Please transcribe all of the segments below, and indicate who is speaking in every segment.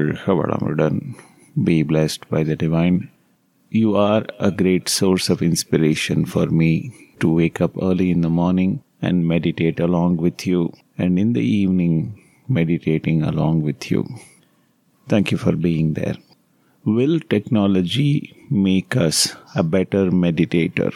Speaker 1: Vazhga Valamudan, be blessed by the divine. You are a great source of inspiration for me to wake up early in the morning and meditate along with you, and in the evening, meditating along with you. Thank you for being there. Will technology make us a better meditator?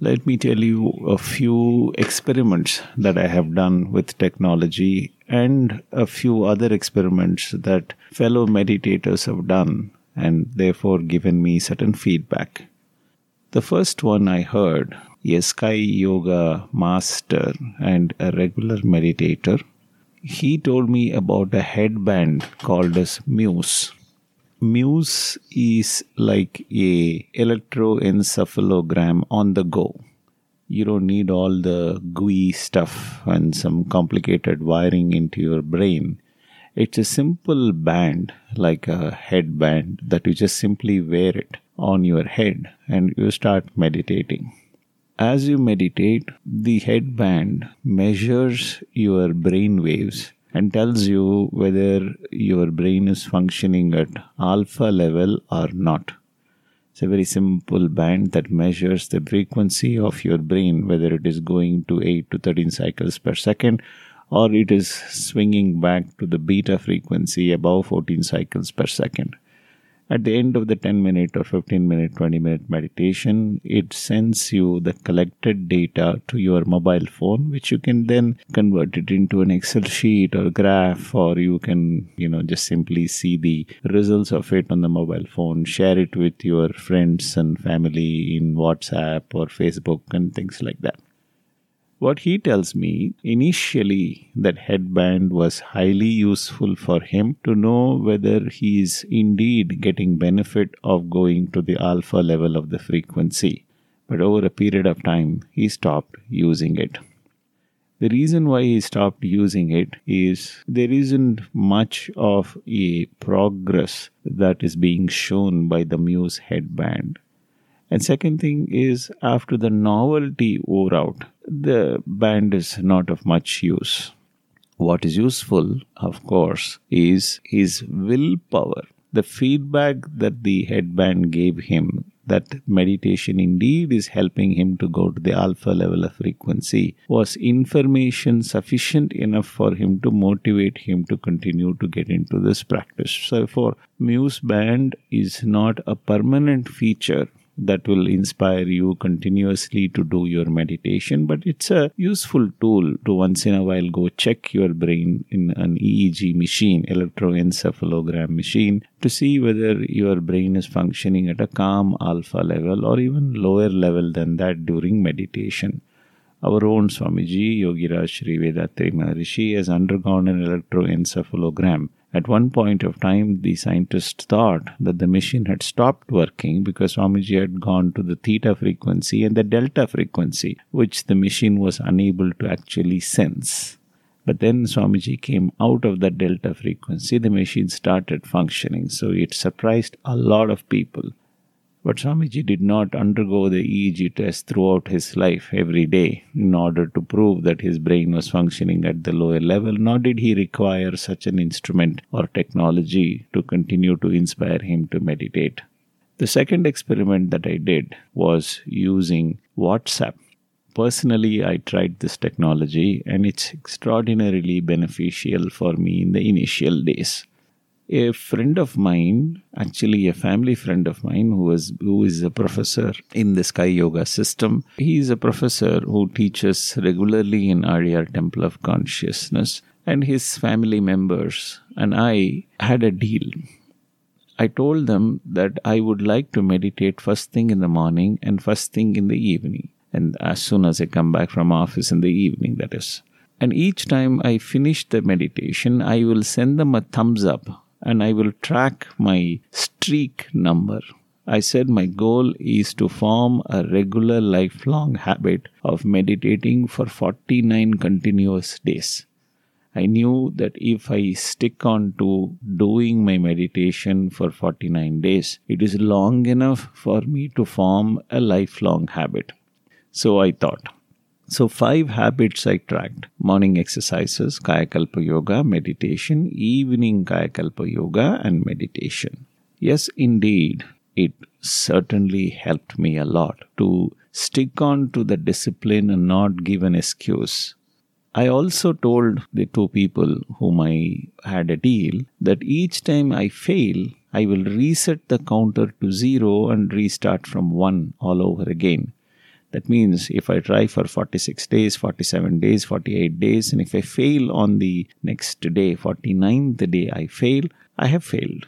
Speaker 1: Let me tell you a few experiments that I have done with technology and a few other experiments that fellow meditators have done and therefore given me certain feedback. The first one I heard a sky yoga master and a regular meditator. He told me about a headband called as Muse. Muse is like a electroencephalogram on the go. You don't need all the gooey stuff and some complicated wiring into your brain. It's a simple band, like a headband, that you just simply wear it on your head and you start meditating. As you meditate, the headband measures your brain waves and tells you whether your brain is functioning at alpha level or not. It's a very simple band that measures the frequency of your brain, whether it is going to 8 to 13 cycles per second or it is swinging back to the beta frequency above 14 cycles per second. At the end of the 10 minute or 15 minute, 20 minute meditation, it sends you the collected data to your mobile phone, which you can then convert it into an Excel sheet or graph, or you can, you know, just simply see the results of it on the mobile phone, share it with your friends and family in WhatsApp or Facebook and things like that. What he tells me, initially, that headband was highly useful for him to know whether he is indeed getting benefit of going to the alpha level of the frequency. But over a period of time, he stopped using it. The reason why he stopped using it is there isn't much of a progress that is being shown by the Muse headband. And second thing is, after the novelty wore out, the band is not of much use. What is useful, of course, is his willpower. The feedback that the headband gave him that meditation indeed is helping him to go to the alpha level of frequency was information sufficient enough for him to motivate him to continue to get into this practice. So, for Muse Band is not a permanent feature that will inspire you continuously to do your meditation. But it's a useful tool to once in a while go check your brain in an EEG machine electroencephalogram machine to see whether your brain is functioning at a calm alpha level or even lower level than that during meditation. Our own Swamiji, Yogiraj Sri Vethathiri Maharishi, has undergone an electroencephalogram at one point of time, the scientists thought that the machine had stopped working because Swamiji had gone to the theta frequency and the delta frequency, which the machine was unable to actually sense. But then Swamiji came out of the delta frequency, the machine started functioning. So it surprised a lot of people. But Swamiji did not undergo the EEG test throughout his life every day in order to prove that his brain was functioning at the lower level, nor did he require such an instrument or technology to continue to inspire him to meditate. The second experiment that I did was using WhatsApp. Personally, I tried this technology and it's extraordinarily beneficial for me in the initial days a friend of mine, actually a family friend of mine, who was who is a professor in the Sky Yoga system. He is a professor who teaches regularly in Adyar Temple of Consciousness, and his family members and I had a deal. I told them that I would like to meditate first thing in the morning and first thing in the evening, and as soon as I come back from office in the evening, that is. And each time I finish the meditation, I will send them a thumbs up and I will track my streak number. I said my goal is to form a regular lifelong habit of meditating for 49 continuous days. I knew that if I stick on to doing my meditation for 49 days, it is long enough for me to form a lifelong habit. So I thought. So, five habits I tracked morning exercises, Kayakalpa Yoga, meditation, evening Kayakalpa Yoga, and meditation. Yes, indeed, it certainly helped me a lot to stick on to the discipline and not give an excuse. I also told the two people whom I had a deal that each time I fail, I will reset the counter to zero and restart from one all over again. That means if I try for 46 days, 47 days, 48 days, and if I fail on the next day, 49th day, I fail, I have failed.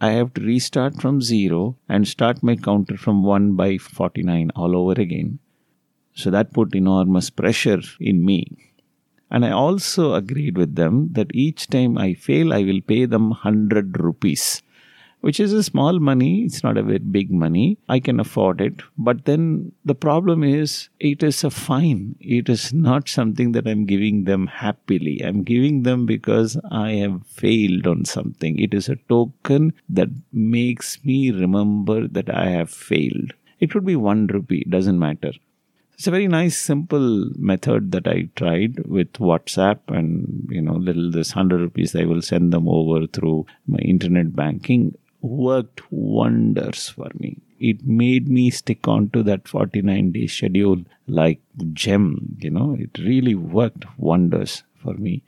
Speaker 1: I have to restart from zero and start my counter from 1 by 49 all over again. So that put enormous pressure in me. And I also agreed with them that each time I fail, I will pay them 100 rupees which is a small money. It's not a very big money. I can afford it. But then the problem is it is a fine. It is not something that I'm giving them happily. I'm giving them because I have failed on something. It is a token that makes me remember that I have failed. It could be one rupee, doesn't matter. It's a very nice, simple method that I tried with WhatsApp and, you know, little this 100 rupees I will send them over through my internet banking worked wonders for me. It made me stick on to that 49 day schedule like gem, you know, it really worked wonders for me.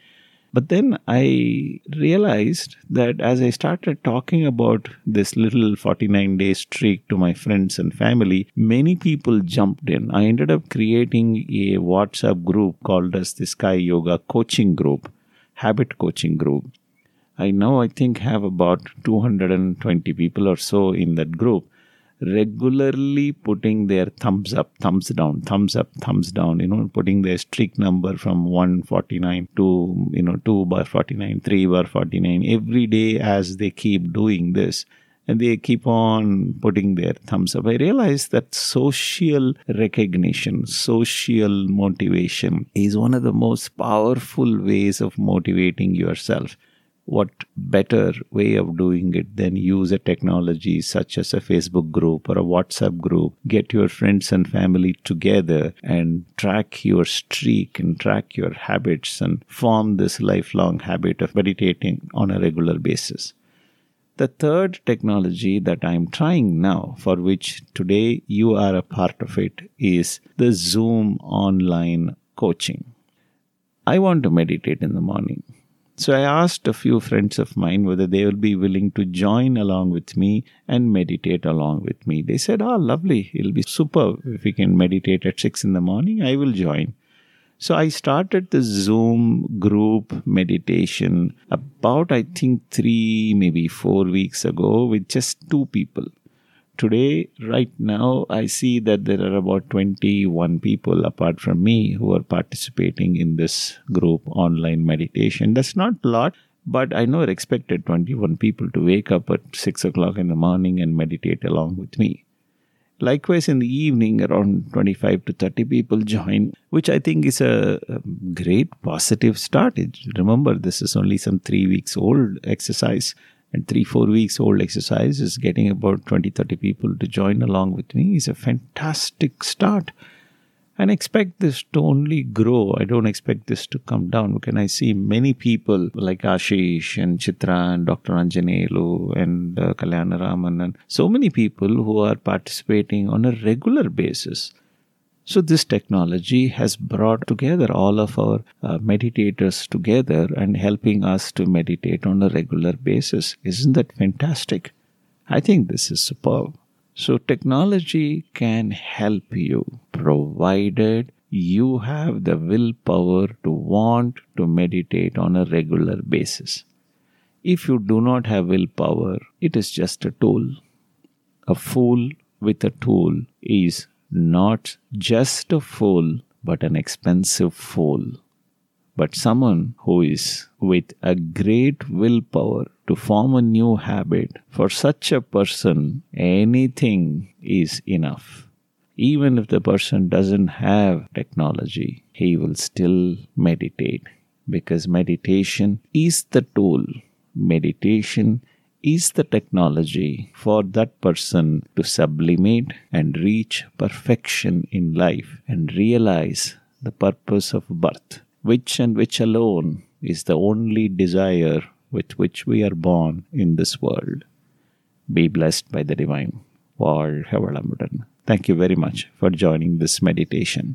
Speaker 1: But then I realized that as I started talking about this little 49 day streak to my friends and family, many people jumped in. I ended up creating a WhatsApp group called as the Sky Yoga Coaching Group, Habit Coaching Group. I now I think have about 220 people or so in that group regularly putting their thumbs up, thumbs down, thumbs up, thumbs down, you know, putting their streak number from 149 to, you know, 2 bar 49, 3 bar 49 every day as they keep doing this. And they keep on putting their thumbs up. I realize that social recognition, social motivation is one of the most powerful ways of motivating yourself what better way of doing it than use a technology such as a Facebook group or a WhatsApp group? Get your friends and family together and track your streak and track your habits and form this lifelong habit of meditating on a regular basis. The third technology that I'm trying now, for which today you are a part of it, is the Zoom online coaching. I want to meditate in the morning. So I asked a few friends of mine whether they will be willing to join along with me and meditate along with me. They said, Oh, lovely. It'll be superb if we can meditate at six in the morning. I will join. So I started the Zoom group meditation about, I think, three, maybe four weeks ago with just two people today, right now, I see that there are about 21 people apart from me who are participating in this group online meditation. That's not a lot, but I never expected 21 people to wake up at 6 o'clock in the morning and meditate along with me. Likewise, in the evening, around 25 to 30 people join, which I think is a, great positive start. Remember, this is only some three weeks old exercise and three four weeks old exercise is getting about 20 30 people to join along with me. Is a fantastic start. And expect this to only grow. I don't expect this to come down. Because i see many people like ashish and chitra and dr anjanelu and uh, kalyanaraman and so many people who are participating on a regular basis so, this technology has brought together all of our uh, meditators together and helping us to meditate on a regular basis. Isn't that fantastic? I think this is superb. So, technology can help you provided you have the willpower to want to meditate on a regular basis. If you do not have willpower, it is just a tool. A fool with a tool is not just a fool, but an expensive fool, but someone who is with a great willpower to form a new habit. For such a person, anything is enough. Even if the person doesn't have technology, he will still meditate because meditation is the tool. Meditation is the technology for that person to sublimate and reach perfection in life and realize the purpose of birth, which and which alone is the only desire with which we are born in this world. Be blessed by the divine. வாழ்க வளமுடன். Thank you very much for joining this meditation.